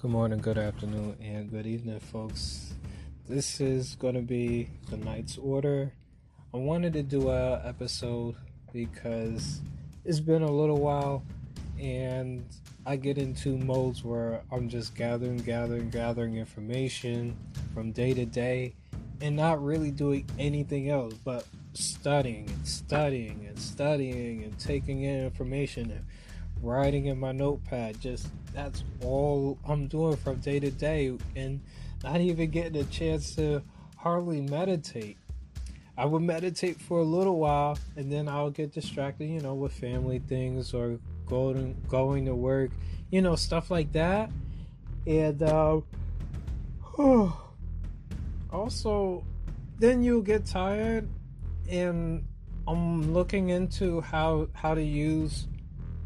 Good morning, good afternoon, and good evening, folks. This is going to be the night's order. I wanted to do a episode because it's been a little while, and I get into modes where I'm just gathering, gathering, gathering information from day to day, and not really doing anything else but studying and studying and studying and taking in information and writing in my notepad. Just that's all I'm doing from day to day, and not even getting a chance to hardly meditate. I would meditate for a little while, and then I'll get distracted, you know, with family things or going going to work, you know, stuff like that. And uh, also, then you'll get tired, and I'm looking into how how to use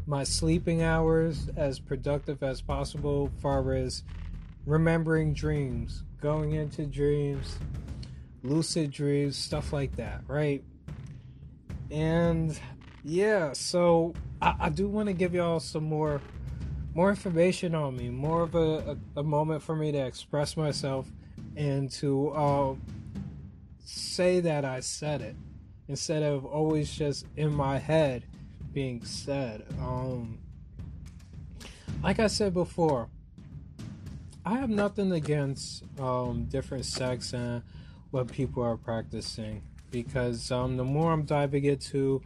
my sleeping hours as productive as possible far as remembering dreams going into dreams lucid dreams stuff like that right? And yeah so i, I do want to give y'all some more more information on me more of a, a, a moment for me to express myself and to uh, say that i said it instead of always just in my head being said, um, like I said before, I have nothing against um, different sects and what people are practicing because um, the more I'm diving into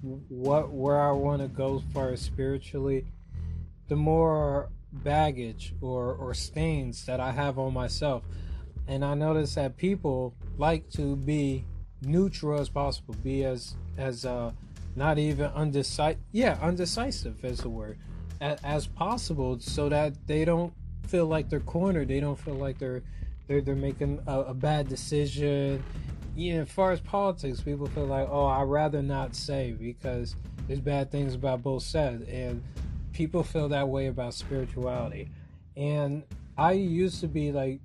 what where I want to go far spiritually, the more baggage or or stains that I have on myself, and I notice that people like to be neutral as possible, be as as uh, not even undecisive. Yeah, undecisive is the word, as, as possible, so that they don't feel like they're cornered. They don't feel like they're they're they're making a, a bad decision. Yeah, as far as politics, people feel like, oh, I'd rather not say because there's bad things about both sides, and people feel that way about spirituality. And I used to be like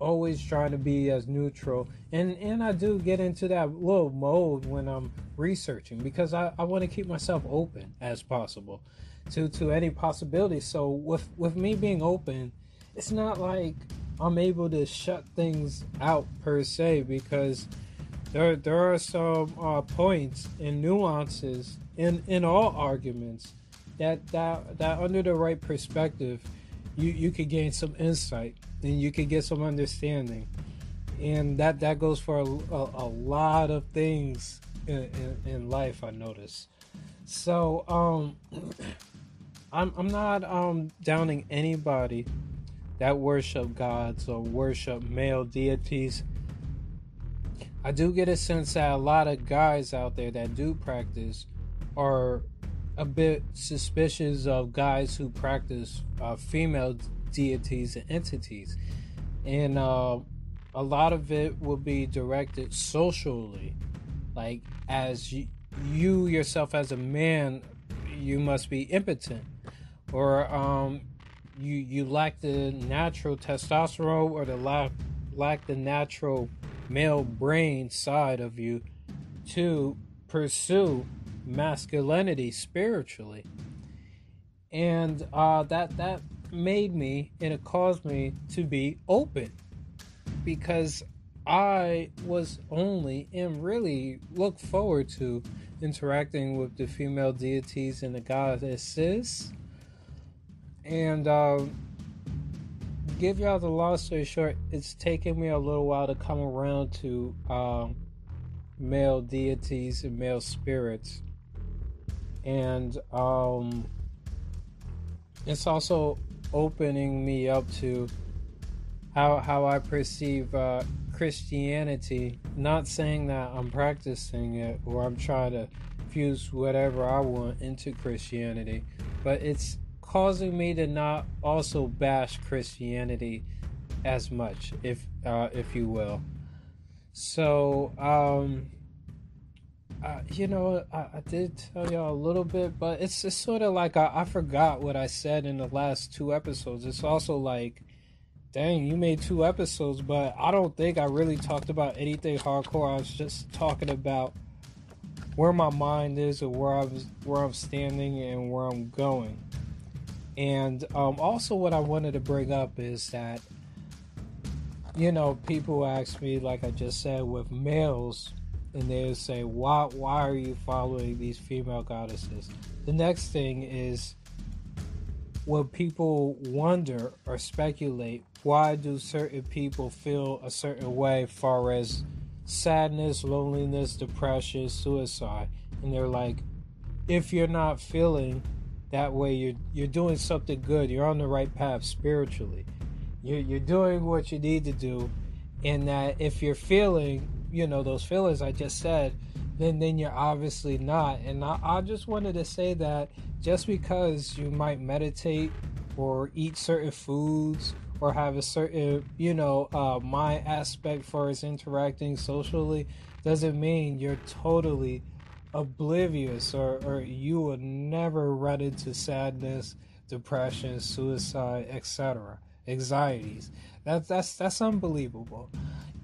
always trying to be as neutral. And and i do get into that little mode when i'm researching because i, I want to keep myself open as possible to to any possibility so with with me being open it's not like i'm able to shut things out per se because there there are some uh, points and nuances in in all arguments that that that under the right perspective you you could gain some insight and you can get some understanding. And that that goes for a, a, a lot of things in, in, in, life i notice. So um i'm i'm not um downing anybody that worship gods or worship male deities. I do get a sense that a lot of guys out there that do practice are a bit suspicious of guys who practice uh, female deities and entities. And uh, a lot of it will be directed socially. Like, as you, you yourself, as a man, you must be impotent. Or um, you, you lack the natural testosterone or the lack, lack the natural male brain side of you to pursue masculinity spiritually and uh, that that made me and it caused me to be open because I was only and really look forward to interacting with the female deities and the goddesses. And uh, give y'all the long story short, it's taken me a little while to come around to uh, male deities and male spirits. And um, it's also opening me up to how how I perceive uh, Christianity. Not saying that I'm practicing it or I'm trying to fuse whatever I want into Christianity, but it's causing me to not also bash Christianity as much, if uh, if you will. So um, you know, I, I, did tell y'all a little bit, but it's, it's sort of like I, I, forgot what I said in the last two episodes. It's also like dang, you made two episodes, but I don't think I really talked about anything hardcore. I was just talking about where my mind is or where I'm where I'm standing and where I'm going. And um, also, what I wanted to bring up is that you know people ask me, like I just said, with males, and they say, "Why why are you following these female goddesses?" The next thing is when people wonder or speculate why do certain people feel a certain way far as sadness loneliness depression suicide? And they're like if you're not feeling that way you're you're doing something good. You're on the right path spiritually. You're, you're doing what you need to do and that if you're feeling you know those feelings i just said then then you're obviously not. And I, I just wanted to say that just because you might meditate or eat certain foods or have a certain you know uh, aspect for us interacting socially doesn't mean you're totally oblivious or, or you will never run into sadness depression suicide etc anxieties that's that's that's unbelievable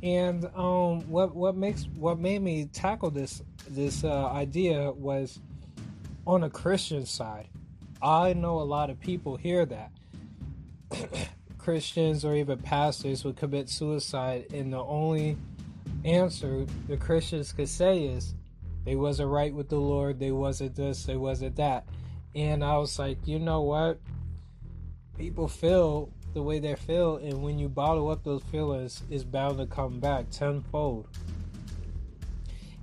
and um, what what makes what made me tackle this this uh, idea was on a Christian side. I know a lot of people hear that Christians or even pastors would commit suicide, and the only answer the Christians could say is they wasn't right with the Lord, they wasn't this, they wasn't that. And I was like, you know what? People feel the way they feel, and when you bottle up those feelings, it's bound to come back tenfold.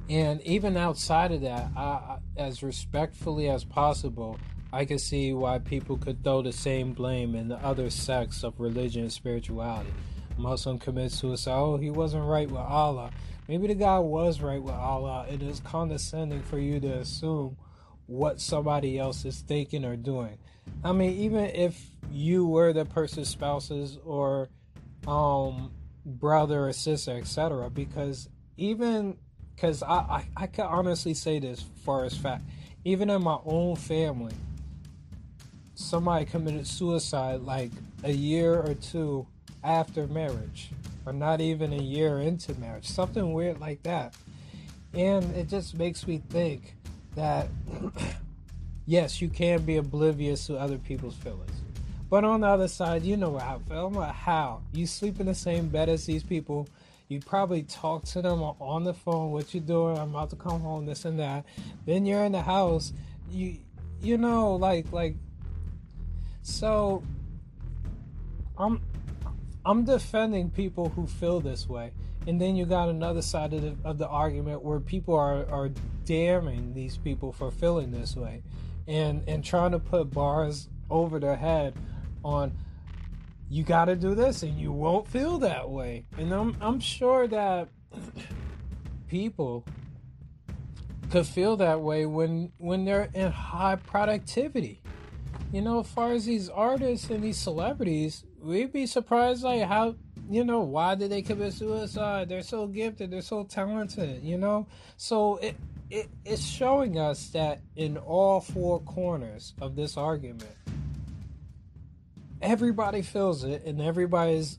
And even outside of that, I, as respectfully as possible, I can see why people could throw the same blame in the other sects of religion and spirituality. Muslim commits suicide. Oh, he wasn't right with Allah. Maybe the guy was right with Allah. It is condescending for you to assume what somebody else is thinking or doing. I mean, even if you were the person's spouses or um, brother or sister, etc. Because even because I, I I can honestly say this far as fact, even in my own family, somebody committed suicide like a year or two after marriage, or not even a year into marriage, something weird like that, and it just makes me think that. yes, you can be oblivious to other people's feelings. But on the other side, you know how I feel. Like, how? You sleep in the same bed as these people. You probably talk to them on the phone. What you doing? I'm about to come home. This and that. Then you're in the house. You, you know, like like. So. I'm, I'm defending people who feel this way, and then you got another side of the, of the argument where people are are damning these people for feeling this way, and and trying to put bars over their head on you got to do this and you won't feel that way. And I'm I'm sure that people could feel that way when when they're in high productivity. You know, as far as these artists and these celebrities, we'd be surprised like how you know why did they commit suicide? They're so gifted, they're so talented. You know, so it, it it's showing us that in all four corners of this argument, everybody feels it and everybody's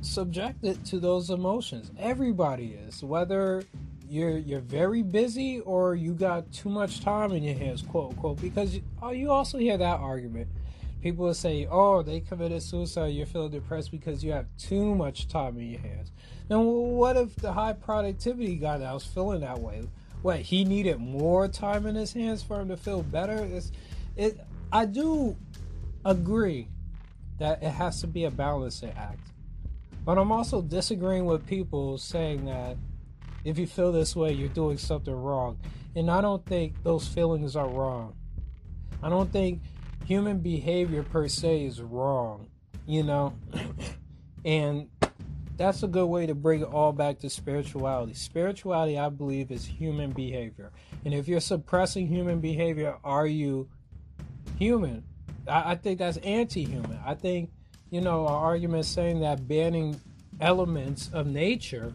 subjected to those emotions. Everybody is, whether you're you're very busy or you got too much time in your hands, quote unquote. Because oh, you also hear that argument. People will say, "Oh, they committed suicide. You're feeling depressed because you have too much time in your hands." Now, what if the high productivity guy that was feeling that way? What he needed more time in his hands for him to feel better? It's, it. I do agree that it has to be a balancing act. But I'm also disagreeing with people saying that if you feel this way, you're doing something wrong. And I don't think those feelings are wrong. I don't think human behavior per se is wrong, you know? and that's a good way to bring it all back to spirituality. Spirituality, I believe, is human behavior. And if you're suppressing human behavior, are you human? I, I think that's anti-human. I think you know our argument saying that banning elements of nature,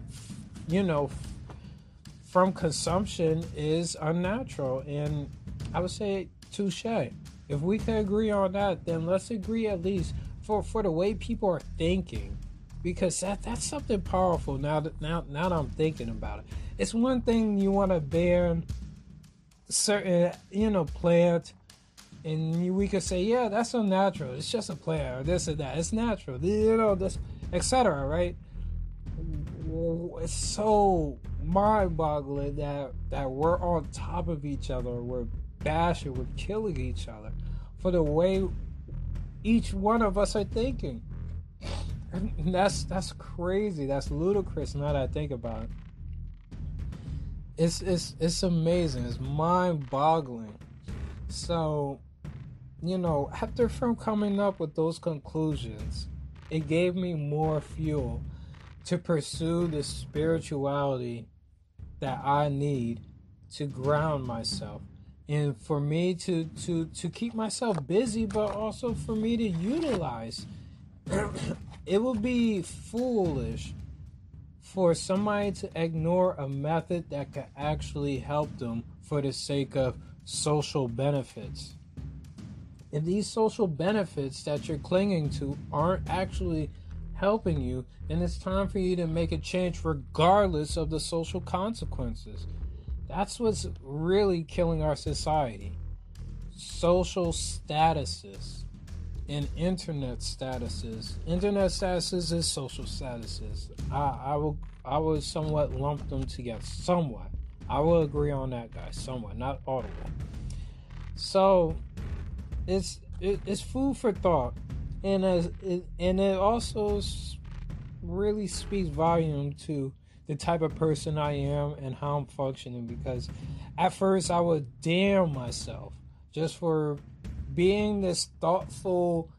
you know, from consumption is unnatural, and I would say touche. If we can agree on that, then let's agree at least for for the way people are thinking because that that's something powerful. Now that now now that I'm thinking about it, it's one thing you want to ban certain you know plant, and we could say yeah that's unnatural. It's just a plant or this or that. It's natural. You know this etc. Right? It's so mind-boggling that that we're on top of each other. We're bashing. We're killing each other for the way each one of us are thinking. that's that's crazy. That's ludicrous now that I think about it. It's it's it's amazing. It's mind boggling. So, you know, after from coming up with those conclusions, it gave me more fuel to pursue the spirituality that I need to ground myself and for me to to to keep myself busy but also for me to utilize it would be foolish for somebody to ignore a method that could actually help them for the sake of social benefits. If these social benefits that you're clinging to aren't actually helping you, then it's time for you to make a change regardless of the social consequences. That's what's really killing our society. Social statuses and internet statuses. Internet statuses is social statuses. I, I will I would somewhat lump them together. Somewhat. I will agree on that guy. Somewhat, not all the way. So it's it, it's food for thought, and as it, and it also really speaks volume to the type of person I am and how I'm functioning. Because at first I would damn myself just for being this thoughtful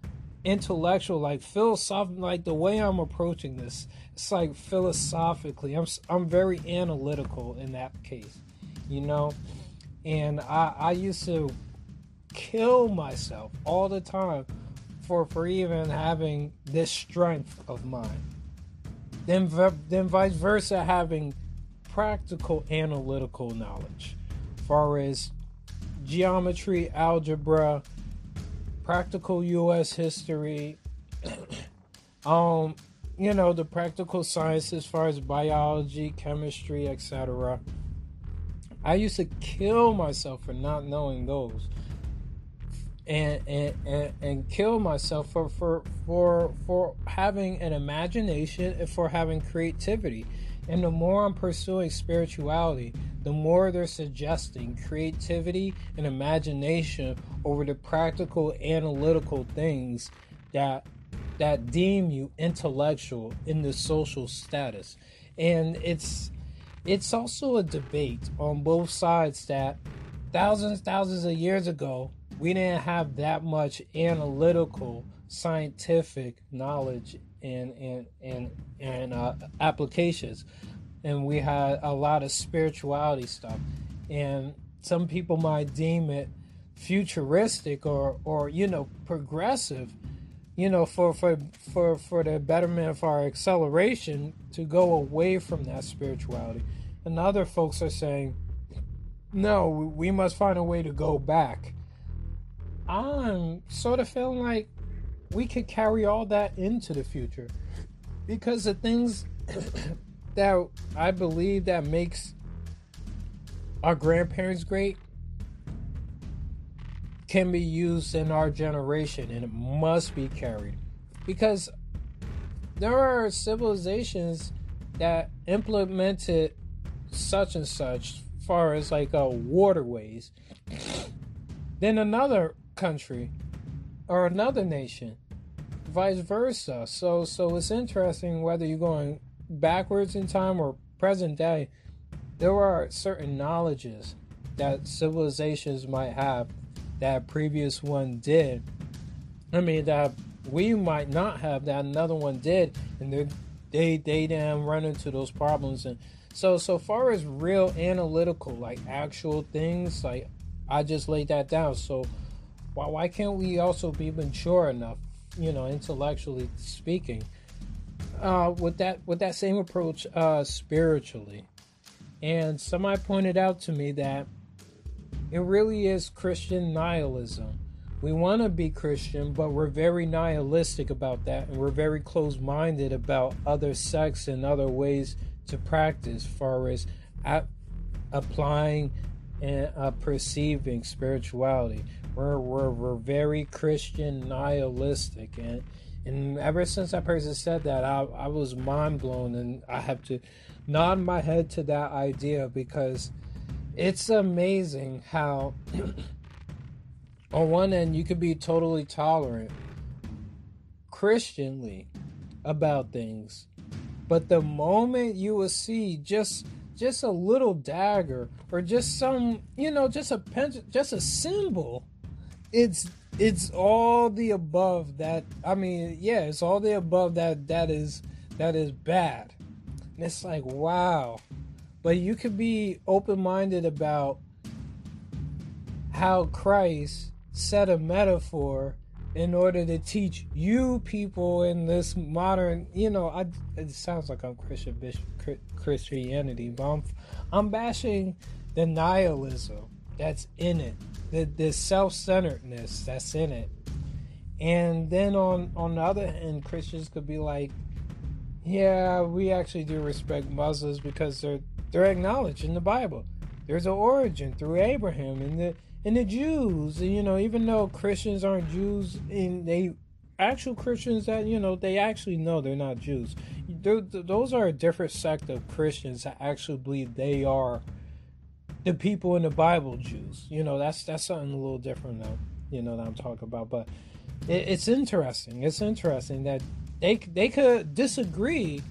intellectual like philosophical like the way i'm approaching this it's like philosophically i'm i'm very analytical in that case you know and i i used to kill myself all the time for for even having this strength of mine then then vice versa having practical analytical knowledge far as geometry algebra practical U.S. history, um, you know, the practical science as far as biology, chemistry, etc. I used to kill myself for not knowing those. And, and, and, kill myself for, for for for having an imagination and for having creativity. And the more I'm pursuing spirituality, the more they're suggesting creativity and imagination over the practical analytical things that that deem you intellectual in the social status and it's it's also a debate on both sides that thousands thousands of years ago we didn't have that much analytical scientific knowledge and and and, and uh, applications. And we had a lot of spirituality stuff. And some people might deem it futuristic or or you know progressive you know for for for for the betterment of our acceleration to go away from that spirituality. And other folks are saying no we must find a way to go back i'm sort of feeling like we could carry all that into the future. Because the things that I believe that makes our grandparents great can be used in our generation and it must be carried. Because there are civilizations that implemented such and such far as like uh, waterways. Then another country or another nation vice versa so so it's interesting whether you're going backwards in time or present day, there are certain knowledges that civilizations might have that previous one did. I mean that we might not have that another one did, and they they they damn run into those problems. And so so far as real analytical, like actual things, like I just laid that down. So why why can't we also be mature enough, you know, intellectually speaking, uh, with that with that same approach uh, spiritually. And somebody pointed out to me that it really is Christian nihilism, we want to be Christian, but we're very nihilistic about that, and we're very close minded about other sects and other ways to practice, far as applying and uh, perceiving spirituality. We're, we're, we're very Christian nihilistic, and and ever since that person said that, I, I was mind blown, and I have to nod my head to that idea because it's amazing how, on one end, you could be totally tolerant Christianly about things, but the moment you will see just just a little dagger or just some you know just a pen just a symbol it's it's all the above that I mean, yeah, it's all the above that that is that is bad. And it's like, wow. But you could be open-minded about how Christ set a metaphor in order to teach you people in this modern, you know, I, it sounds like I'm Christian Christianity, but I'm, I'm bashing the nihilism that's in it. The, the self-centeredness that's in it. And then on on the other end christians could be like yeah we actually do respect muslims because they're they're acknowledged in the bible. There's an origin through abraham and the and the jews. You know even though christians aren't jews and they actual christians that you know they actually know they're not jews. They're, those are a different sect of christians that actually believe they are the people in the Bible Jews. You know, that's that's something a little different though. You know that I'm talking about, but it, it's interesting. It's interesting that they they could disagree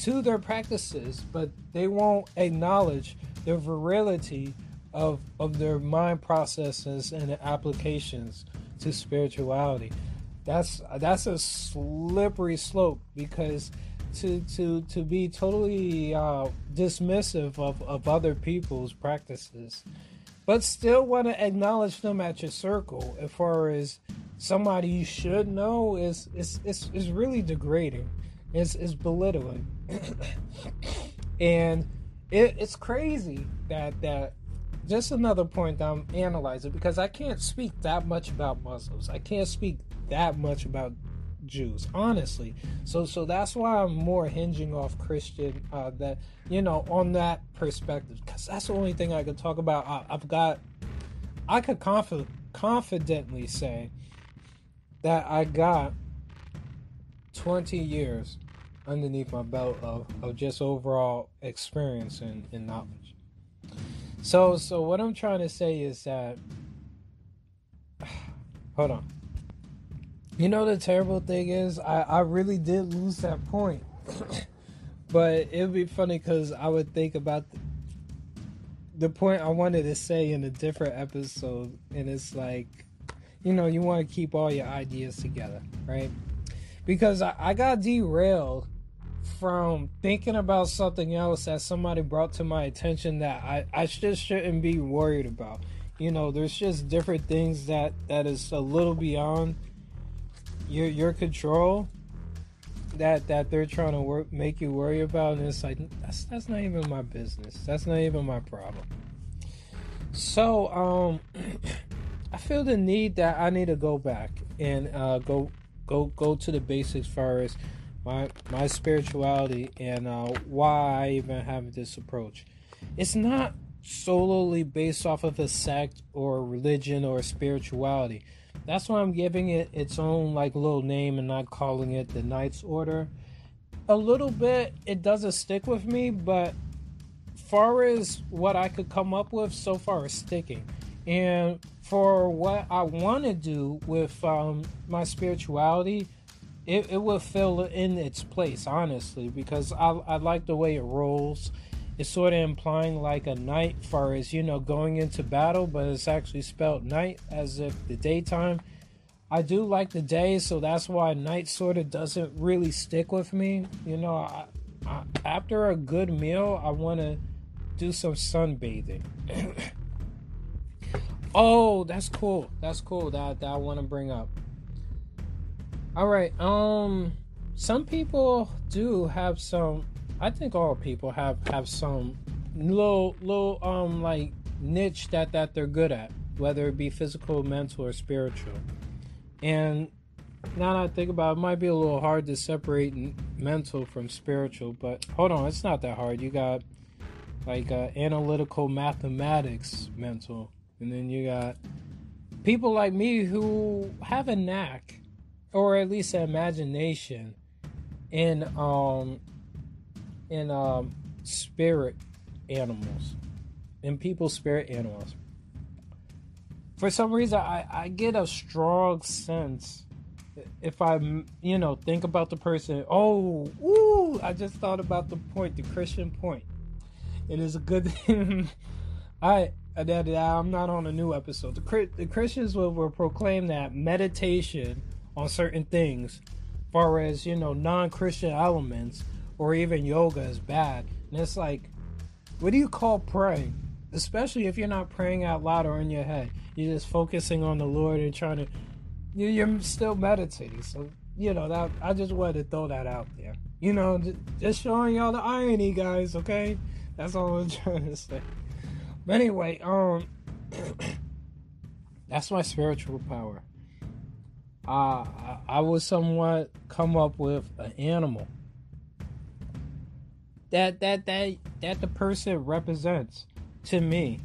to their practices, but they won't acknowledge the virility of of their mind processes and applications to spirituality. That's that's a slippery slope because to to to be totally uh, dismissive of, of other people's practices, but still want to acknowledge them at your circle as far as somebody you should know is is is, is really degrading. It's, it's belittling, and it, it's crazy that that just another point I'm analyzing because I can't speak that much about Muslims. I can't speak that much about Jews, honestly. So so that's why I'm more hinging off Christian uh, that you know on that perspective because that's the only thing I can talk about. I, have got I could conf- confidently say that I got 20 years underneath my belt of, of just overall experience and, and knowledge. So so what I'm trying to say is that hold on. You know the terrible thing is, I, I really did lose that point. but it would be funny because I would think about the, the point I wanted to say in a different episode, and it's like, you know, you want to keep all your ideas together, right? Because I, I got derailed from thinking about something else that somebody brought to my attention that I, I just shouldn't be worried about. You know, there's just different things that that is a little beyond your your control that that they're trying to work make you worry about and it's like that's that's not even my business. That's not even my problem. So um i feel the need that i need to go back and uh go go go to the basics far as my my spirituality and uh why i even have this approach. It's not solely based off of a sect or religion or spirituality that's why I'm giving it its own like little name and not calling it the Night's Order. A little bit, it doesn't stick with me, but far as what I could come up with so far is sticking. And for what I want to do with um, my spirituality, it, it will fill in its place, honestly, because I, I like the way it rolls it's sort of implying like a night far as you know going into battle but it's actually spelled night as if the daytime. I do like the day so that's why night sort of doesn't really stick with me. You know I, I, after a good meal i want to do some sunbathing. Oh that's cool. That's cool that, that i want to bring up. All right um some people do have some I think all people have have some little little um like niche that that they're good at. whether it be physical, mental, or spiritual. And now that I think about it, it might be a little hard to separate mental from spiritual, but hold on, it's not that hard. You got like uh, analytical mathematics mental, and then you got people like me who have a knack, or at least an imagination, in um in um spirit animals, in people's spirit animals. For some reason, I, I get a strong sense if I, you know, think about the person. Oh, ooh! I just thought about the point, the Christian point. It is a good thing. I I'm not on a new episode. The, the Christians will, will proclaim that meditation on certain things, far as you know, non-Christian elements or even yoga is bad. And it's like, what do you call praying? Especially if you're not praying out loud or in your head. You're just focusing on the Lord and trying to. You're still meditating. So you know that I just wanted to throw that out there. You know, just showing y'all the irony, guys. Okay, that's all I'm trying to say. But anyway, um, that's my spiritual power. Uh, I, I would somewhat come up with an animal that that that that the person represents to me.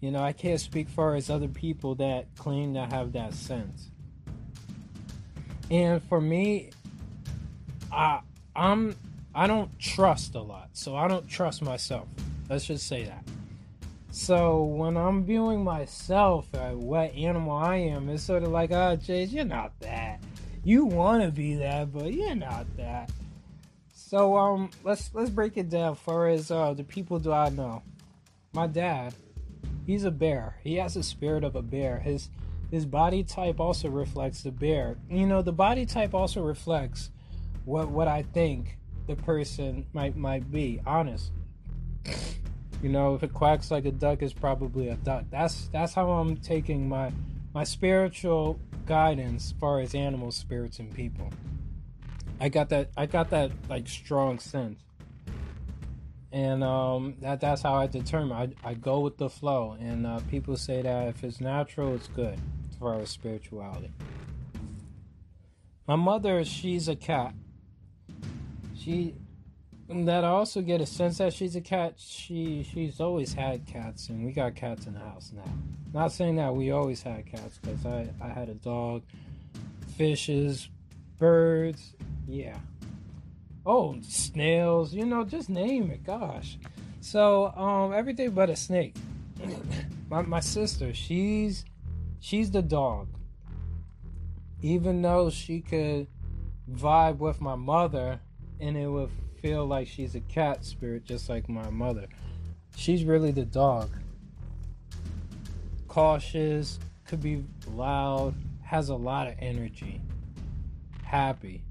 You know, I can't speak for as other people that claim to have that sense. And for me, I I'm I don't trust a lot, so I don't trust myself. Let's just say that. So when I'm viewing myself at what animal I am, it's sort of like, ah, oh, Chase, you're not that. You want to be that, but you're not that. So um, let's let's break it down. For as uh, the people do I know, my dad, he's a bear. He has the spirit of a bear. His his body type also reflects the bear. You know, the body type also reflects what what I think the person might might be. Honest. You know, if it quacks like a duck, it's probably a duck. That's that's how I'm taking my my spiritual guidance far as animals, spirits, and people. I got that I got that like strong sense. And um, that that's how I determine. I, I go with the flow, and uh, people say that if it's natural, it's good as far as spirituality. My mother, she's a cat. She that I also get a sense that she's a cat. She she's always had cats, and we got cats in the house now. Not saying that we always had cats, because I I had a dog, fishes, birds, yeah. Oh, snails, you know, just name it. Gosh. So, um, everything but a snake. my my sister, she's she's the dog. Even though she could vibe with my mother and it would feel like she's a cat spirit just like my mother. She's really the dog. Cautious, could be loud, has a lot of energy. Happy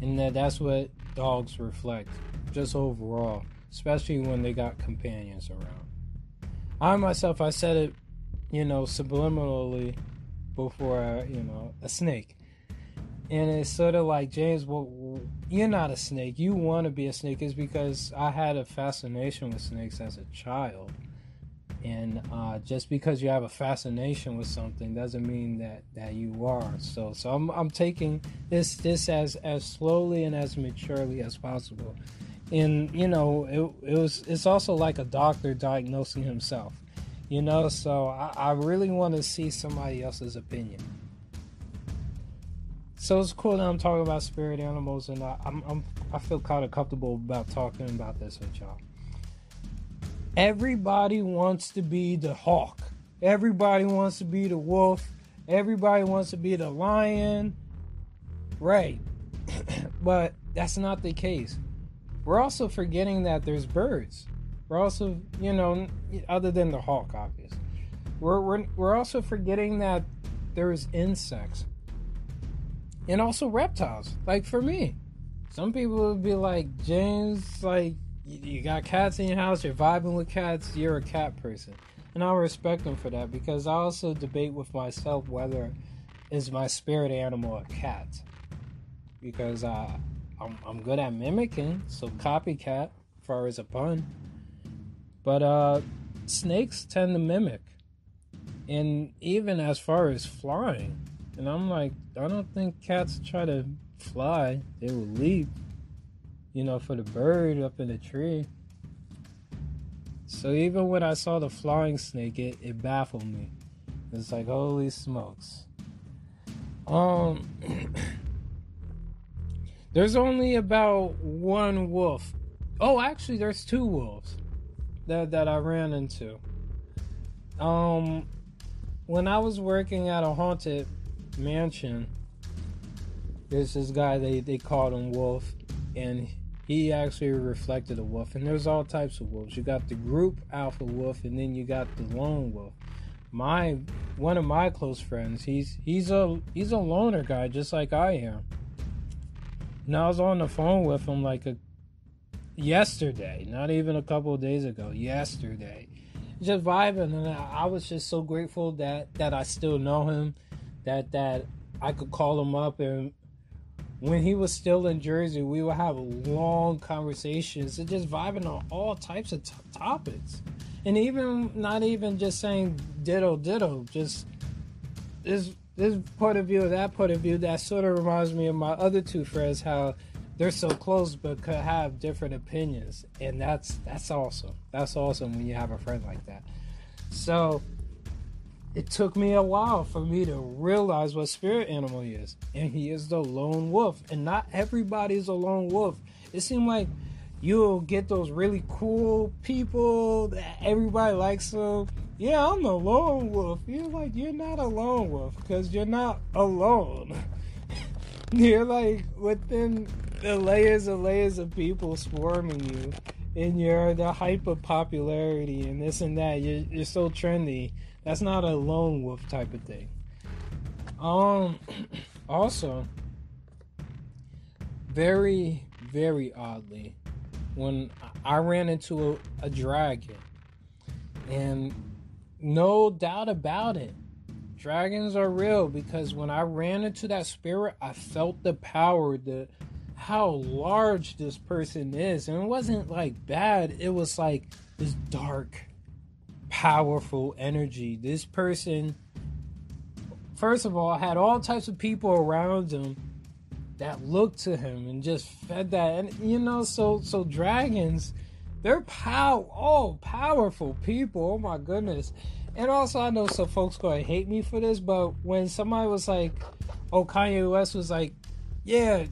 and that that's what dogs reflect just overall especially when they got companions around. I myself i said it you know subliminally before I, you know a snake. And it's sort of like james well you're not a snake. You want to be a snake. Is because i had a fascination with snakes as a child and uh, just because you have a fascination with something doesn't mean that that you are. So so i'm, I'm taking this this as as slowly and as maturely as possible. And you know it, it was it's also like a doctor diagnosing himself you know? So i, I really want to see somebody else's opinion. So it's cool that i'm talking about spirit animals and I, I'm, I'm i feel kind of comfortable about talking about this with y'all Everybody wants to be the hawk. Everybody wants to be the wolf. Everybody wants to be the lion. Right. but that's not the case. We're also forgetting that there's birds. We're also, you know, other than the hawk, obviously. We're, we're, we're also forgetting that there's insects. And also reptiles. Like for me. Some people would be like, James, like, you got cats in your house, you're vibing with cats, you're a cat person. And I respect them for that because I also debate with myself whether is my spirit animal a cat. Because uh, I'm, I'm good at mimicking, so copycat, far as a pun. But uh, snakes tend to mimic. and even as far as flying. And I'm like, I don't think cats try to fly; they will leap. You know, for the bird up in the tree. So even when I saw the flying snake, it, it baffled me. It's like, holy smokes. Um, there's only about one wolf. Oh, actually, there's two wolves that that I ran into. Um, when I was working at a haunted mansion, there's this guy they they called him Wolf, and he actually reflected a wolf. And there's all types of wolves. You got the group alpha wolf, and then you got the lone wolf. My one of my close friends, he's he's a he's a loner guy, just like I am. And I was on the phone with him like a yesterday, not even a couple of days ago. Yesterday, just vibing, and I was just so grateful that that I still know him, that that I could call him up and when he was still in Jersey, we would have long conversations and just vibing on all types of t- topics. And even not even just saying ditto ditto, just this this point of view, that point of view, that sort of reminds me of my other two friends, how they're so close but could have different opinions. And that's that's awesome. That's awesome when you have a friend like that. So it took me a while for me to realize what spirit animal is. And he is the lone wolf. And not everybody's a lone wolf. It seemed like you'll get those really cool people that everybody likes them. Yeah, I'm the lone wolf. You're like, you're not a lone wolf because you're not alone. you're like within the layers and layers of people swarming you. And you're the hyper popularity and this and that. You're, you're so trendy that's not a lone wolf type of thing. Um, also, very, very oddly, when I ran into a, a dragon, and no doubt about it, dragons are real because when I ran into that spirit, I felt the power, the how large this person is, and it wasn't like bad. It was like this dark powerful energy. This person, first of all, had all types of people around him that looked to him and just fed that. And you know, so so dragons, they're pow oh powerful people. Oh my goodness. And also, I know some folks gonna hate me for this, but when somebody was like, "Oh, Kanye West was like, yeah,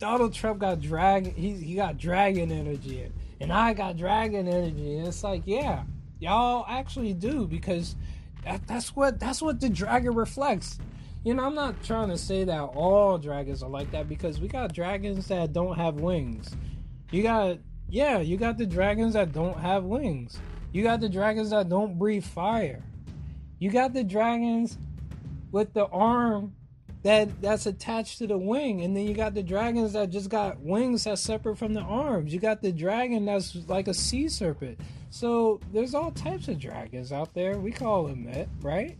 Donald Trump got dragon, he he got dragon energy, and I got dragon energy," and it's like, yeah, Y'all actually do because that, that's what that's what the dragon reflects. You know, I'm not trying to say that all dragons are like that because we got dragons that don't have wings. You got yeah, you got the dragons that don't have wings. You got the dragons that don't breathe fire. You got the dragons with the arm that that's attached to the wing and then you got the dragons that just got wings that's separate from the arms you got the dragon that's like a sea serpent so there's all types of dragons out there. We call them it, right?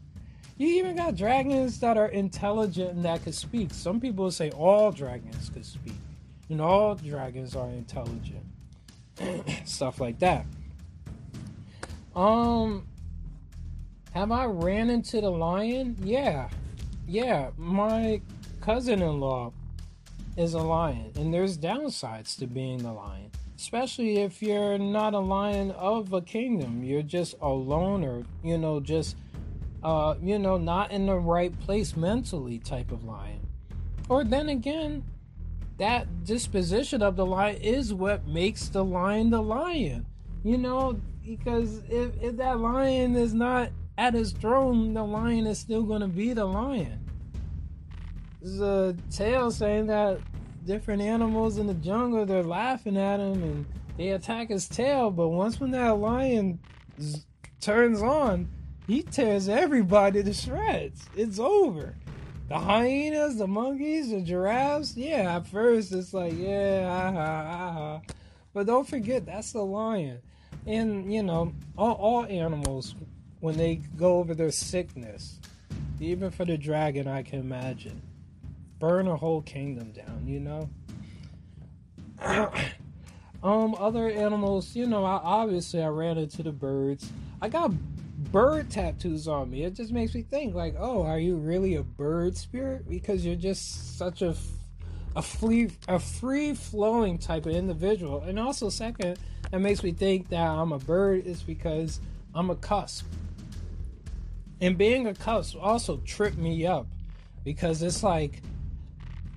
You even got dragons that are intelligent and that can speak. Some people say all dragons could speak, and all dragons are intelligent. Stuff like that. Um, have I ran into the lion? Yeah, yeah. My cousin-in-law is a lion, and there's downsides to being a lion especially if you're not a lion of a kingdom you're just a loner you know just uh you know not in the right place mentally type of lion or then again that disposition of the lion is what makes the lion the lion you know because if, if that lion is not at his throne the lion is still going to be the lion there's a tale saying that different animals in the jungle, they're laughing at him and they attack his tail. But once when that lion z- turns on, he tears everybody to shreds. It's over. The hyenas, the monkeys, the giraffes, yeah, at first it's like, yeah, ah, aha, aha. But don't forget, that's the lion. And, you know, all, all animals, when they go over their sickness, even for the dragon, I can imagine burn a whole kingdom down, you know? um, other animals, you know, I, obviously I ran into the birds. I got bird tattoos on me. It just makes me think like, oh, are you really a bird spirit? Because you're just such a a free a free flowing type of individual. And also, second, it makes me think that I'm a bird is because I'm a cusp. And being a cusp also tripped me up because it's like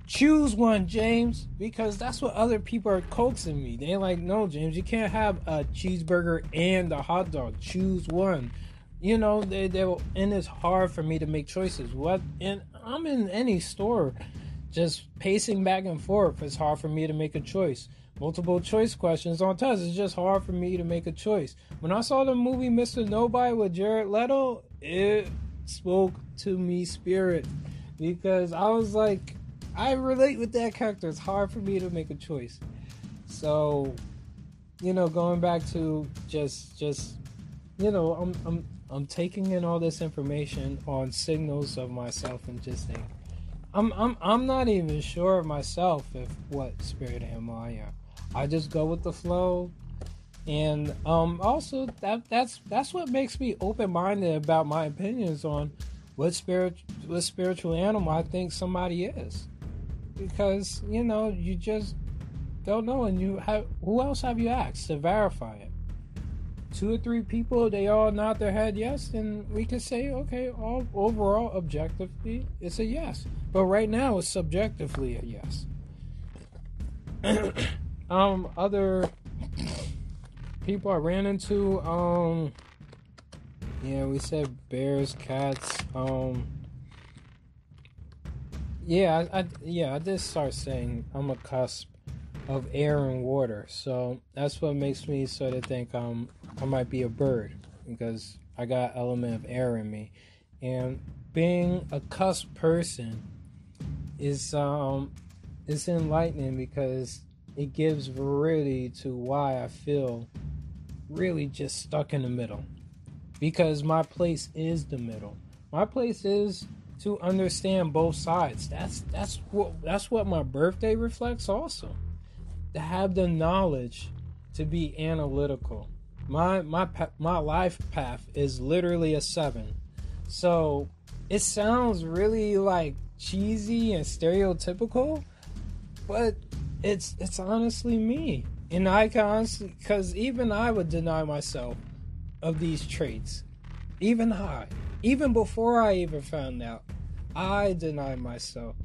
choose one, James, because that's what other people are coaxing me. They're like, no, James, you can't have a cheeseburger and a hot dog. Choose one. You know, they they and it's hard for me to make choices. What and I'm in any store, just pacing back and forth. It's hard for me to make a choice. Multiple choice questions on tests. It's just hard for me to make a choice. When I saw the movie Mr. Nobody with Jared Leto, it spoke to me spirit because I was like, I relate with that character. It's hard for me to make a choice. So, you know, going back to just just you know, I'm I'm I'm taking in all this information on signals of myself and just think I'm I'm I'm not even sure of myself if what spirit am I am. I just go with the flow. And um also that that's that's what makes me open minded about my opinions on what spirit what spiritual animal I think somebody is because you know you just don't know, and you have who else have you asked to verify it? Two or three people, they all nod their head yes, and we can say okay, all overall objectively it's a yes, but right now it's subjectively a yes. um, other people I ran into, um, yeah, we said bears, cats, um yeah, I, I, yeah, I did start saying I'm a cusp of air and water, so that's what makes me sort of think um I might be a bird because I got element of air in me, and being a cusp person is um is enlightening because it gives variety to why I feel really just stuck in the middle because my place is the middle. My place is to understand both sides. That's that's what that's what my birthday reflects also. To have the knowledge to be analytical. My my my life path is literally a 7. So it sounds really like cheesy and stereotypical, but it's it's honestly me. And I can honestly cuz even I would deny myself of these traits. Even I even before I even found out, I denied myself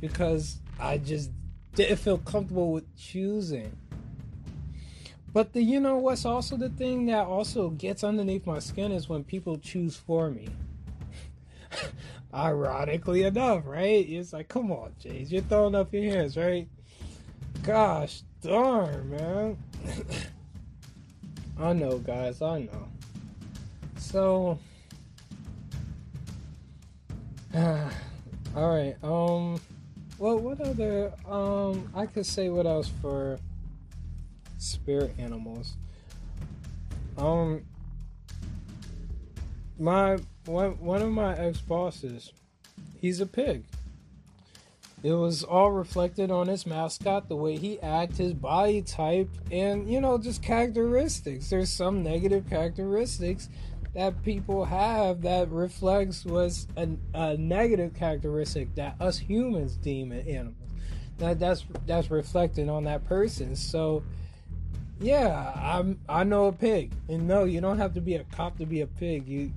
because I just didn't feel comfortable with choosing. But the you know what's also the thing that also gets underneath my skin is when people choose for me. Ironically enough, right? It's like, come on, James, you're throwing up your hands, right? Gosh darn, man. I know, guys, I know. So all right. Um. Well, what other? Um. I could say what else for spirit animals. Um. My one one of my ex bosses, he's a pig. It was all reflected on his mascot, the way he acts, his body type, and you know, just characteristics. There's some negative characteristics that people have that reflects was a, a negative characteristic that us humans deem an animal. That that's that's reflected on that person. So yeah, I'm I know a pig, and no, you don't have to be a cop to be a pig. You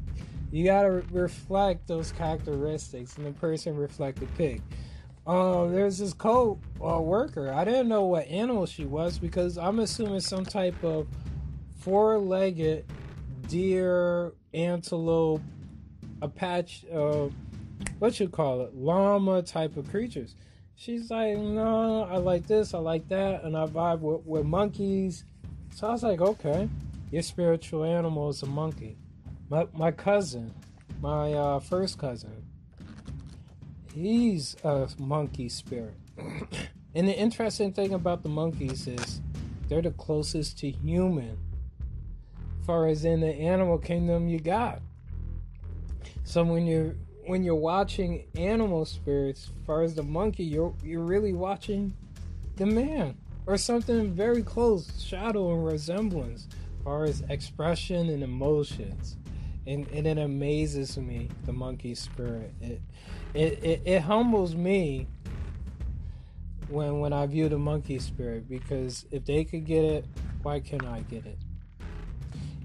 you gotta re- reflect those characteristics, and the person reflect the pig. Um, there's this co uh, worker. I didn't know what animal she was because I'm assuming some type of four-legged deer, antelope, Apache, uh, what you call it, llama type of creatures. She's like, no, I like this, I like that, and I vibe with, with monkeys. So I was like, okay, your spiritual animal is a monkey. My, my cousin, my uh, first cousin, he's a monkey spirit. and the interesting thing about the monkeys is they're the closest to human far as in the animal kingdom you got. So when you're when you're watching animal spirits, far as the monkey, you're you're really watching the man or something very close, shadow and resemblance, far as expression and emotions. and, and it amazes me the monkey spirit. It, it it it humbles me when when I view the monkey spirit because if they could get it, why can't I get it?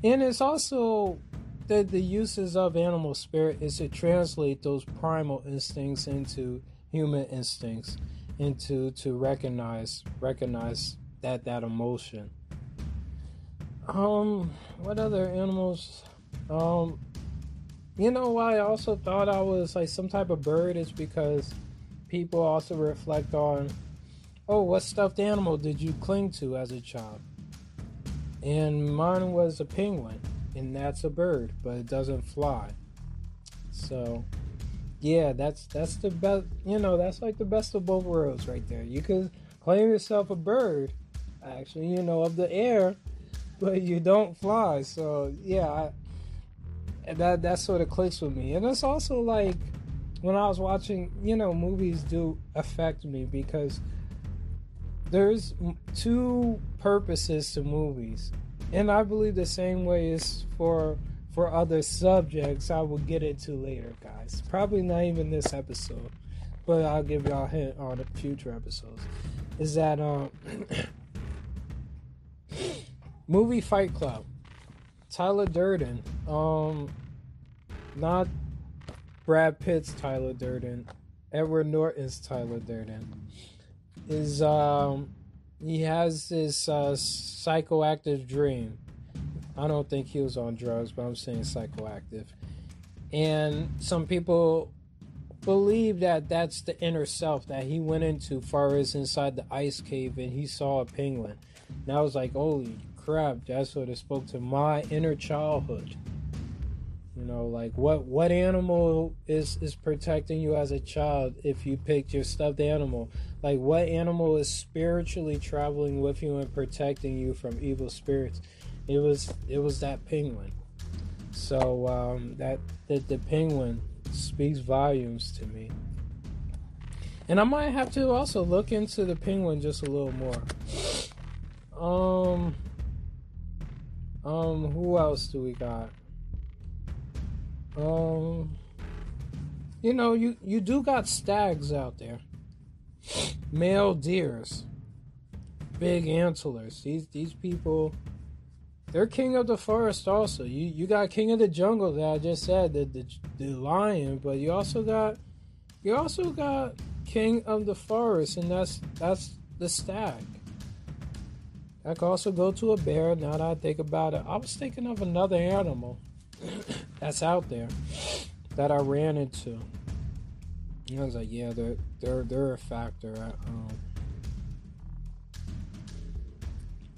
And it's also the the uses of animal spirit is to translate those primal instincts into human instincts, into to recognize recognize that that emotion. Um, what other animals? Um, you know why I also thought I was like some type of bird is because people also reflect on, oh, what stuffed animal did you cling to as a child? And mine was a penguin, and that's a bird, but it doesn't fly. So, yeah, that's that's the best. You know, that's like the best of both worlds right there. You could claim yourself a bird, actually, you know, of the air, but you don't fly. So, yeah, I, that that sort of clicks with me. And it's also like when I was watching, you know, movies do affect me because there's two purposes to movies. And I believe the same way is for for other subjects I will get into later, guys. Probably not even this episode, but I'll give y'all a hint on future episodes. Is that um movie Fight Club Tyler Durden. Um, not Brad Pitt's Tyler Durden. Edward Norton's Tyler Durden. Is um, he has this uh, psychoactive dream. I don't think he was on drugs, but I'm saying psychoactive. And some people believe that that's the inner self that he went into far as inside the ice cave and he saw a penguin. And I was like, holy crap, that sort of spoke to my inner childhood. You know, like what what animal is is protecting you as a child if you picked your stuffed animal? Like what animal is spiritually traveling with you and protecting you from evil spirits? It was it was that penguin. So um, that that the penguin speaks volumes to me. And I might have to also look into the penguin just a little more. Um um, who else do we got? Um, you know, you you do got stags out there, male deers, big antlers. These these people, they're king of the forest. Also, you you got king of the jungle that I just said, the the, the lion, but you also got you also got king of the forest, and that's that's the stag. I could also go to a bear. Now that I think about it, I was thinking of another animal that's out there that I ran into. And I was like, yeah, they're they're they're a factor. Um,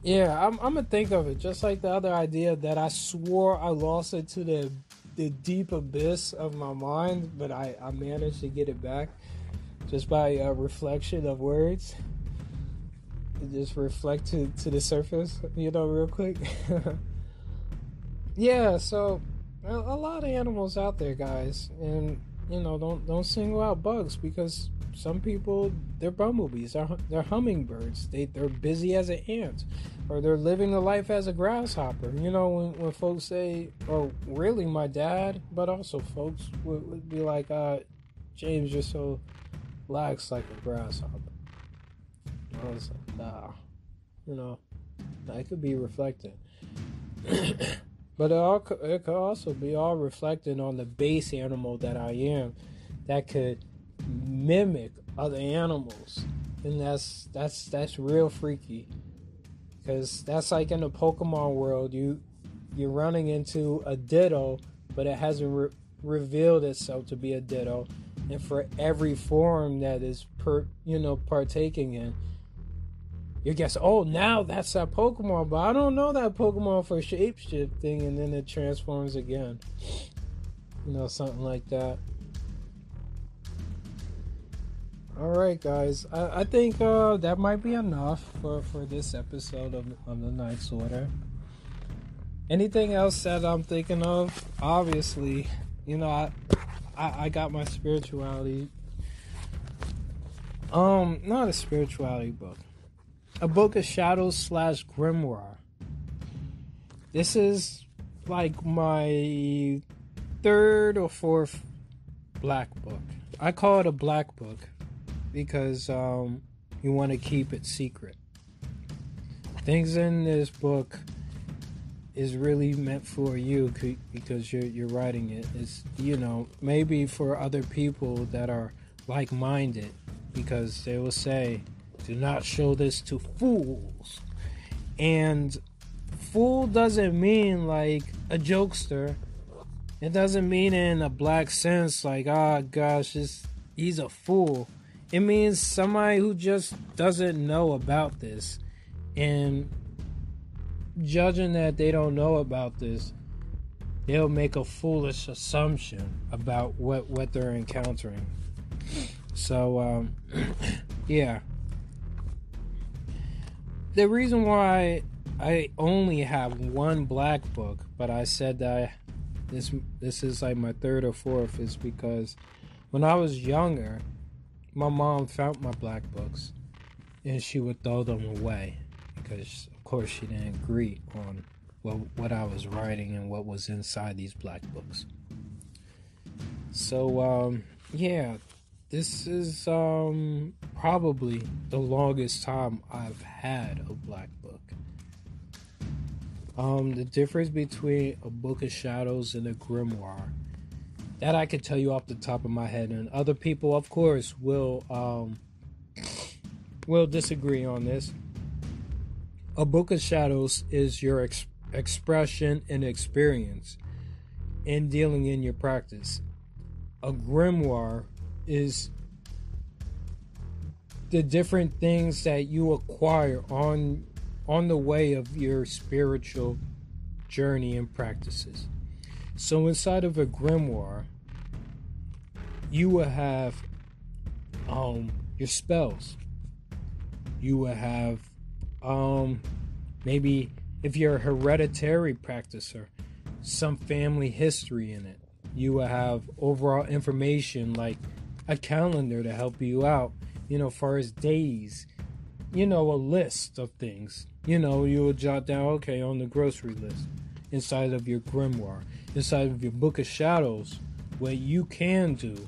yeah, I'm I'm gonna think of it just like the other idea that I swore I lost it to the the deep abyss of my mind, but I I managed to get it back just by a reflection of words just reflect to, to the surface, you know, real quick. yeah, so a, a, lot of animals out there, guys, and you know, don't don't single out bugs because some people they're bumblebees, they're they're hummingbirds, they they're busy as an ant, or they're living the life as a grasshopper. You know, when when folks say, or really my dad, but also folks would, would be like, uh, James, you're so lax like a grasshopper. Like, nah, you know, that could be reflected. but it, all, it could also be all reflecting on the base animal that I am that could mimic other animals. And that's that's that's real freaky. Cause that's like in the Pokemon world, you you're running into a Ditto, but it hasn't re- revealed itself to be a Ditto. And for every form that is per you know partaking in, you guess, oh, now that's that Pokemon, but I don't know that Pokemon for shapeshifting, and then it transforms again. You know, something like that. All right, guys. I, I think uh, that might be enough for, for this episode of, of the Night's Order. Anything else that I'm thinking of? Obviously, you know, I, I, I got my spirituality. Um, not a spirituality book a book of shadows slash grimoire. This is like my third or fourth black book. I call it a black book because um, you want to keep it secret. Things in this book is really meant for you because you're you're writing it. It's you know maybe for other people that are like-minded because they will say, "Do not show this to fools," and fool doesn't mean like a jokester. It doesn't mean in a black sense like, "Ah, oh, gosh, this, he's a fool." It means somebody who just doesn't know about this and judging that they don't know about this, they'll make a foolish assumption about what what they're encountering. So, um, yeah. The reason why I only have one black book, but I said that this this is like my third or fourth, is because when I was younger, my mom found my black books, and she would throw them away because of course, she didn't agree on what, what I was writing and what was inside these black books. So, um, yeah, this is um, probably the longest time I've had a black book. Um, the difference between a book of shadows and a grimoire that I could tell you off the top of my head, and other people, of course, will um, will disagree on this. A book of shadows is your ex- expression and experience in dealing in your practice. A grimoire is the different things that you acquire on on the way of your spiritual journey and practices. So inside of a grimoire, you will have um, your spells. You will have um, maybe if you're a hereditary practicer, some family history in it. You will have overall information like a calendar to help you out, you know, far as days, you know, a list of things. You know, you will jot down, okay, on the grocery list inside of your grimoire, inside of your book of shadows, what you can do.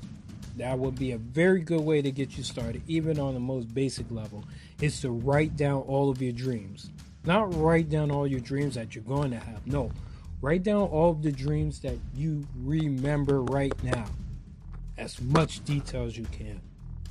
That would be a very good way to get you started, even on the most basic level is to write down all of your dreams. Not write down all your dreams that you're going to have. No, write down all of the dreams that you remember right now. As much detail as you can.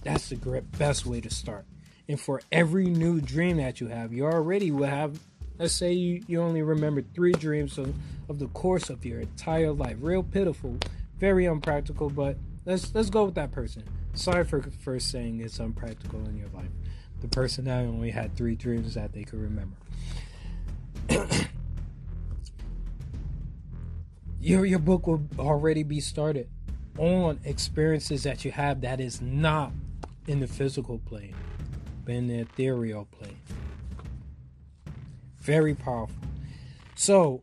That's the best way to start. And for every new dream that you have, you already will have, let's say you, you only remember three dreams of, of the course of your entire life. Real pitiful, very unpractical, but let's let's go with that person. Sorry for for saying it's unpractical in your life the person that only had three dreams that they could remember. your your book will already be started on experiences that you have that is not in the physical plane, but in the ethereal plane. Very powerful. So,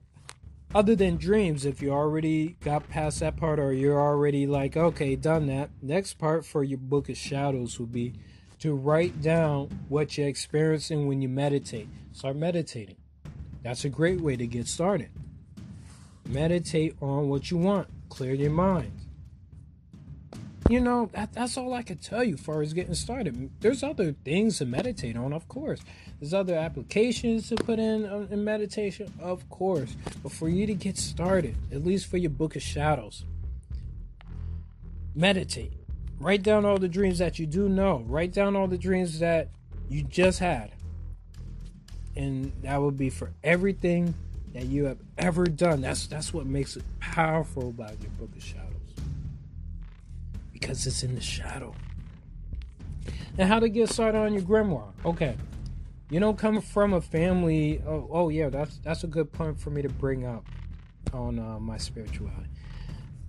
other than dreams, if you already got past that part or you're already like, okay, done that, next part for your book of shadows will be to write down what you're experiencing when you meditate. Start meditating. That's a great way to get started. Meditate on what you want, clear your mind. You know, that, that's all I could tell you far as getting started. There's other things to meditate on, of course. There's other applications to put in uh, in meditation, of course. But for you to get started, at least for your book of shadows, meditate Write down all the dreams that you do know. Write down all the dreams that you just had. And that would be for everything that you have ever done. That's that's what makes it powerful about your book of shadows. Because it's in the shadow. Now, how to get started on your grimoire. Okay. You don't come from a family. Oh, oh yeah, that's that's a good point for me to bring up on uh, my spirituality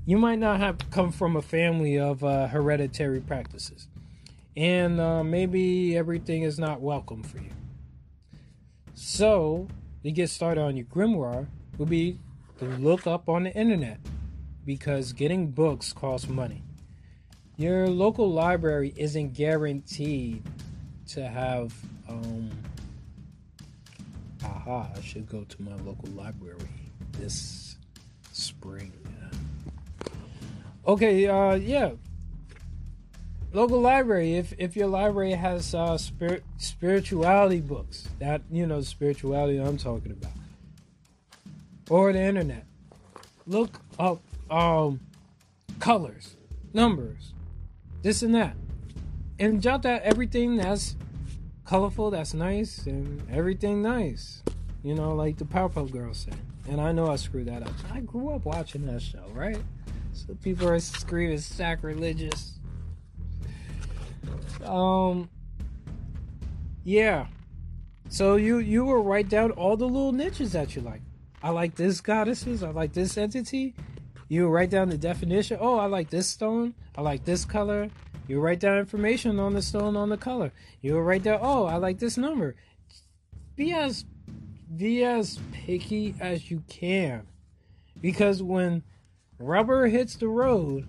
you might not have come from a family of uh, hereditary practices. And uh, maybe everything is not welcome for you. So, to get started on your grimoire would be to look up on the internet because getting books costs money. Your local library isn't guaranteed to have. Um, aha, I should go to my local library this spring. Okay, uh, yeah. Local library. If if your library has uh, spirit spirituality books, that you know spirituality I'm talking about, or the internet, look up um colors, numbers, this and that, and jot out everything that's colorful, that's nice, and everything nice. You know, like the Powerpuff Girls said. And I know I screwed that up. I grew up watching that show, right? So people are screaming sacrilegious. Um Yeah. So you you will write down all the little niches that you like. I like this goddesses, I like this entity. You write down the definition. Oh, I like this stone. I like this color. You write down information on the stone on the color. You write down, oh, I like this number. Be as be as picky as you can. Because when rubber hits the road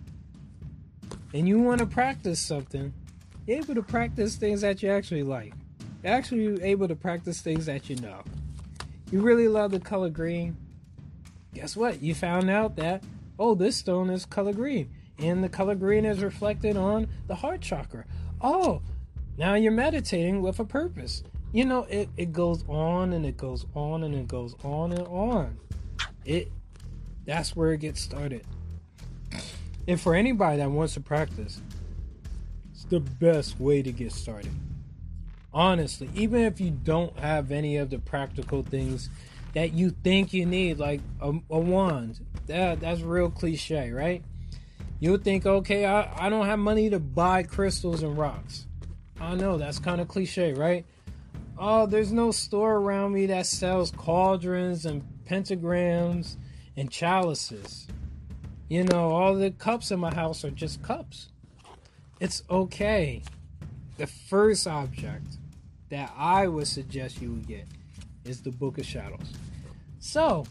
and you want to practice something, you're able to practice things that you actually like. You're actually able to practice things that you know. You really love the color green. Guess what? You found out that, oh, this stone is color green. And the color green is reflected on the heart chakra. Oh, now you're meditating with a purpose. You know, it, it goes on and it goes on and it goes on and on. It that's where it gets started. And for anybody that wants to practice, it's the best way to get started. Honestly, even if you don't have any of the practical things that you think you need, like a, a wand, that that's real cliche, right? You'll think, okay, I, I don't have money to buy crystals and rocks. I know that's kind of cliche, right? Oh, there's no store around me that sells cauldrons and pentagrams and chalices. You know, all the cups in my house are just cups. It's okay. The first object that I would suggest you would get is the Book of Shadows. So,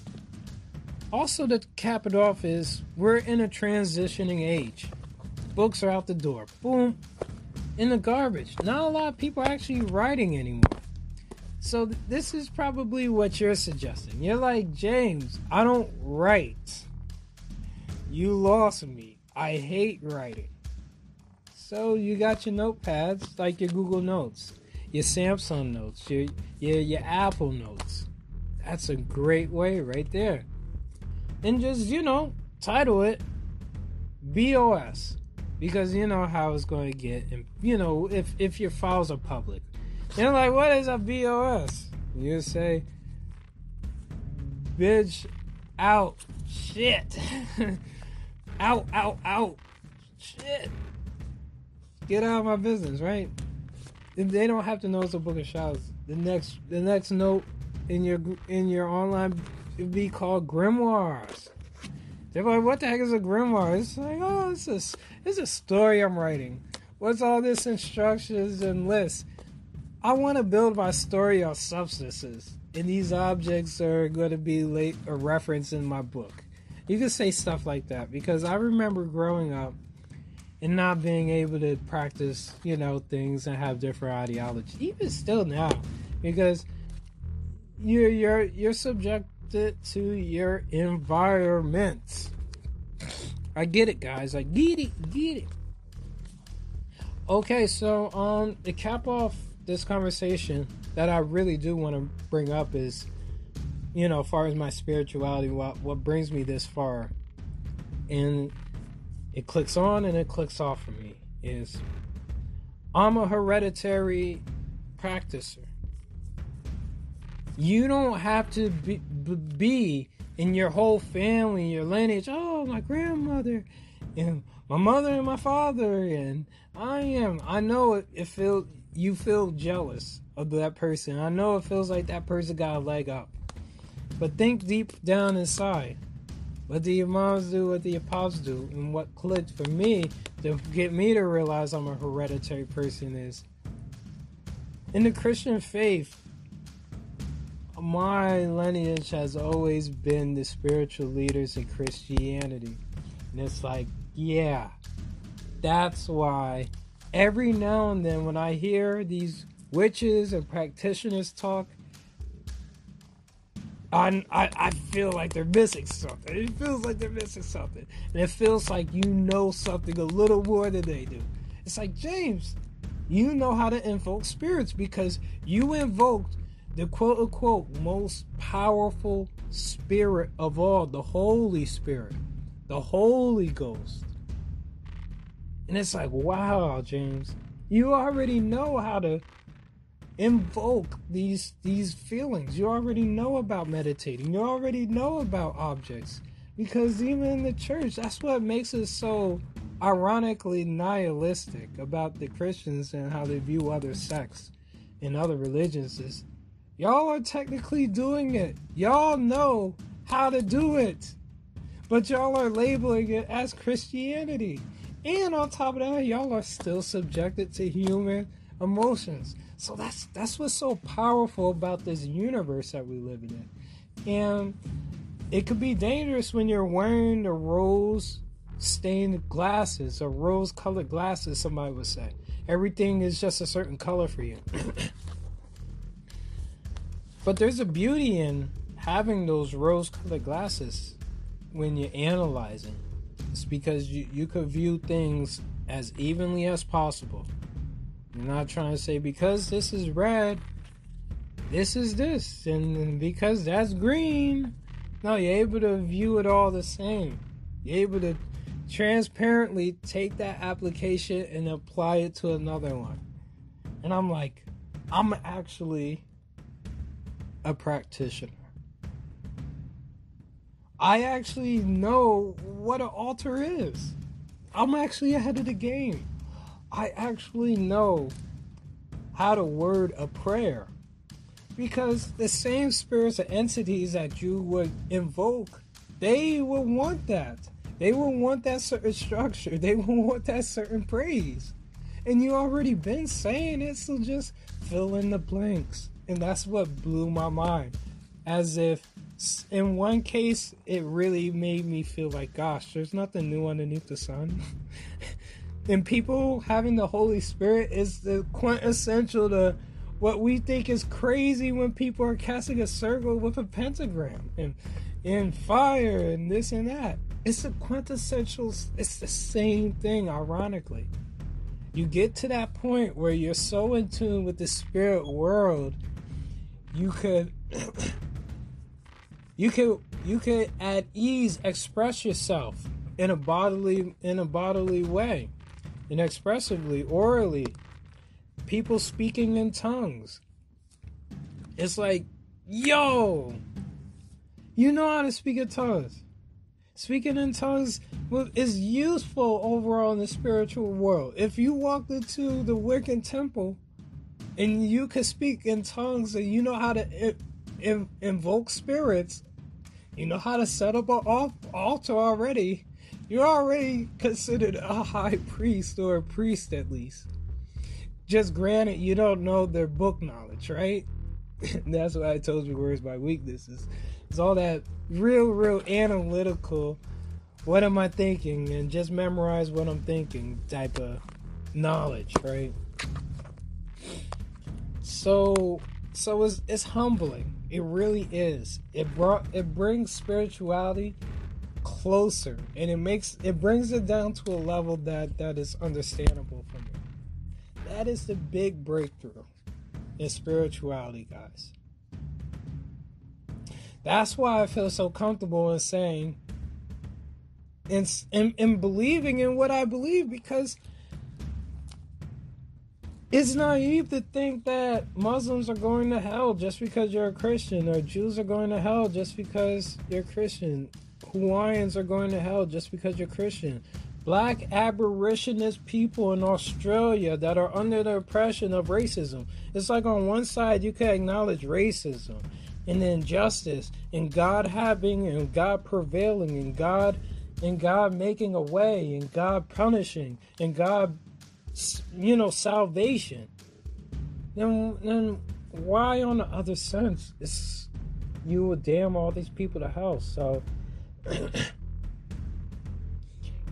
also to cap it off is we're in a transitioning age. Books are out the door. Boom. In the garbage. Not a lot of people are actually writing anymore. So th- this is probably what you're suggesting. You're like, James, I don't write. You lost me. I hate writing. So you got your notepads, like your Google Notes, your Samsung Notes, your your, your Apple Notes. That's a great way right there. And just, you know, title it BOS. Because you know how it's going to get. And, you know, if, if your files are public you're like, what is a BOS? You say, bitch, out, shit, out, out, out, shit. Get out of my business, right? They don't have to know it's a book of shouts. The next, the next note in your in your online be called grimoires. They're like, what the heck is a grimoire? It's like, oh, it's a, it's a story I'm writing. What's all this instructions and lists? I want to build my story on substances, and these objects are going to be late a reference in my book. You can say stuff like that because I remember growing up and not being able to practice, you know, things and have different ideologies. Even still now, because you're you're you're subjected to your environment. I get it, guys. I get it, get it. Okay, so um, to cap off this conversation that I really do want to bring up is, you know, as far as my spirituality, what what brings me this far, and it clicks on and it clicks off for me is I'm a hereditary practicer. You don't have to be, be in your whole family, your lineage. Oh, my grandmother, and my mother and my father, and I am. I know it. It feels you feel jealous of that person. I know it feels like that person got a leg up. But think deep down inside. What do your moms do? What do your pops do? And what clicked for me to get me to realize I'm a hereditary person is in the Christian faith, my lineage has always been the spiritual leaders in Christianity. And it's like, yeah, that's why every now and then when I hear these witches and practitioners talk, I, I, feel like they're missing something. It feels like they're missing something. And it feels like you know something a little more than they do. It's like, James, you know how to invoke spirits because you invoked the quote unquote most powerful spirit of all, the Holy Spirit, the Holy Ghost. And it's like, wow, James, you already know how to invoke these these feelings. You already know about meditating. You already know about objects. Because even in the church, that's what makes it so ironically nihilistic about the Christians and how they view other sects and other religions is y'all are technically doing it. Y'all know how to do it. But y'all are labeling it as Christianity. And on top of that, y'all are still subjected to human emotions. So that's that's what's so powerful about this universe that we live in. And it could be dangerous when you're wearing the rose stained glasses or rose colored glasses, somebody would say. Everything is just a certain color for you. but there's a beauty in having those rose colored glasses when you're analyzing. It's because you, you could view things as evenly as possible. You're not trying to say because this is red, this is this, and because that's green. No, you're able to view it all the same. You're able to transparently take that application and apply it to another one. And I'm like, I'm actually a practitioner. I actually know what an altar is. I'm actually ahead of the game. I actually know how to word a prayer. Because the same spirits and entities that you would invoke, they will want that. They will want that certain structure. They will want that certain praise. And you already been saying it, so just fill in the blanks. And that's what blew my mind. As if in one case it really made me feel like gosh, there's nothing new underneath the sun. and people having the Holy Spirit is the quintessential to what we think is crazy when people are casting a circle with a pentagram and and fire and this and that. It's a quintessential it's the same thing ironically. You get to that point where you're so in tune with the spirit world, you could you could you could at ease express yourself in a bodily in a bodily way inexpressively, orally, people speaking in tongues. It's like, yo, you know how to speak in tongues. Speaking in tongues is useful overall in the spiritual world. If you walked into the Wiccan temple and you can speak in tongues and you know how to invoke spirits, you know how to set up an altar already you're already considered a high priest or a priest at least. Just granted, you don't know their book knowledge, right? That's why I told you where's my weaknesses. It's all that real, real analytical. What am I thinking? And just memorize what I'm thinking type of knowledge, right? So, so it's, it's humbling. It really is. It brought it brings spirituality closer and it makes it brings it down to a level that that is understandable for me that is the big breakthrough in spirituality guys that's why i feel so comfortable in saying and in, in believing in what i believe because it's naive to think that Muslims are going to hell just because you're a Christian, or Jews are going to hell just because you're Christian. Hawaiians are going to hell just because you're Christian. Black aboriginist people in Australia that are under the oppression of racism. It's like on one side you can acknowledge racism and injustice and God having and God prevailing and God and God making a way and God punishing and God you know salvation. Then then why on the other sense it's you would damn all these people to hell. So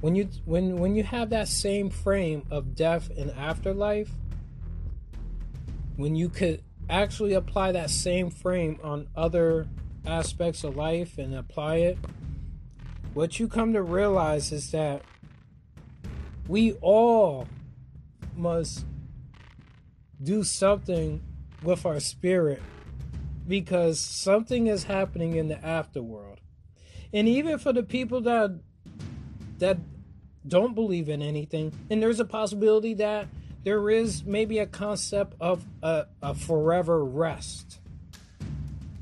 when you when when you have that same frame of death and afterlife, when you could actually apply that same frame on other aspects of life and apply it, what you come to realize is that we all must do something with our spirit because something is happening in the afterworld. And even for the people that that don't believe in anything, and there's a possibility that there is maybe a concept of a, a forever rest,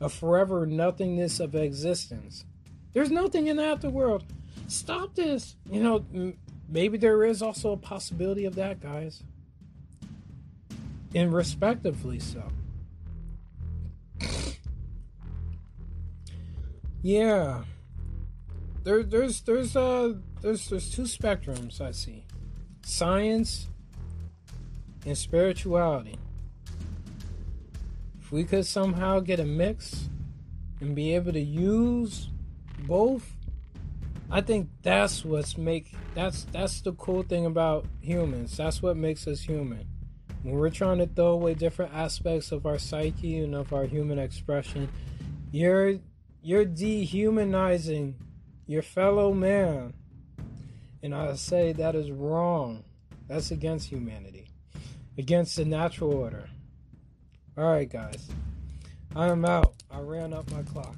a forever nothingness of existence. There's nothing in the afterworld. Stop this. You know, maybe there is also a possibility of that, guys. And respectively so. Yeah. There, there's there's uh there's there's two spectrums I see. Science and spirituality. If we could somehow get a mix and be able to use both, I think that's what's make that's that's the cool thing about humans. That's what makes us human. When we're trying to throw away different aspects of our psyche and of our human expression, you're you're dehumanizing your fellow man. And I say that is wrong. That's against humanity, against the natural order. All right, guys. I am out. I ran up my clock.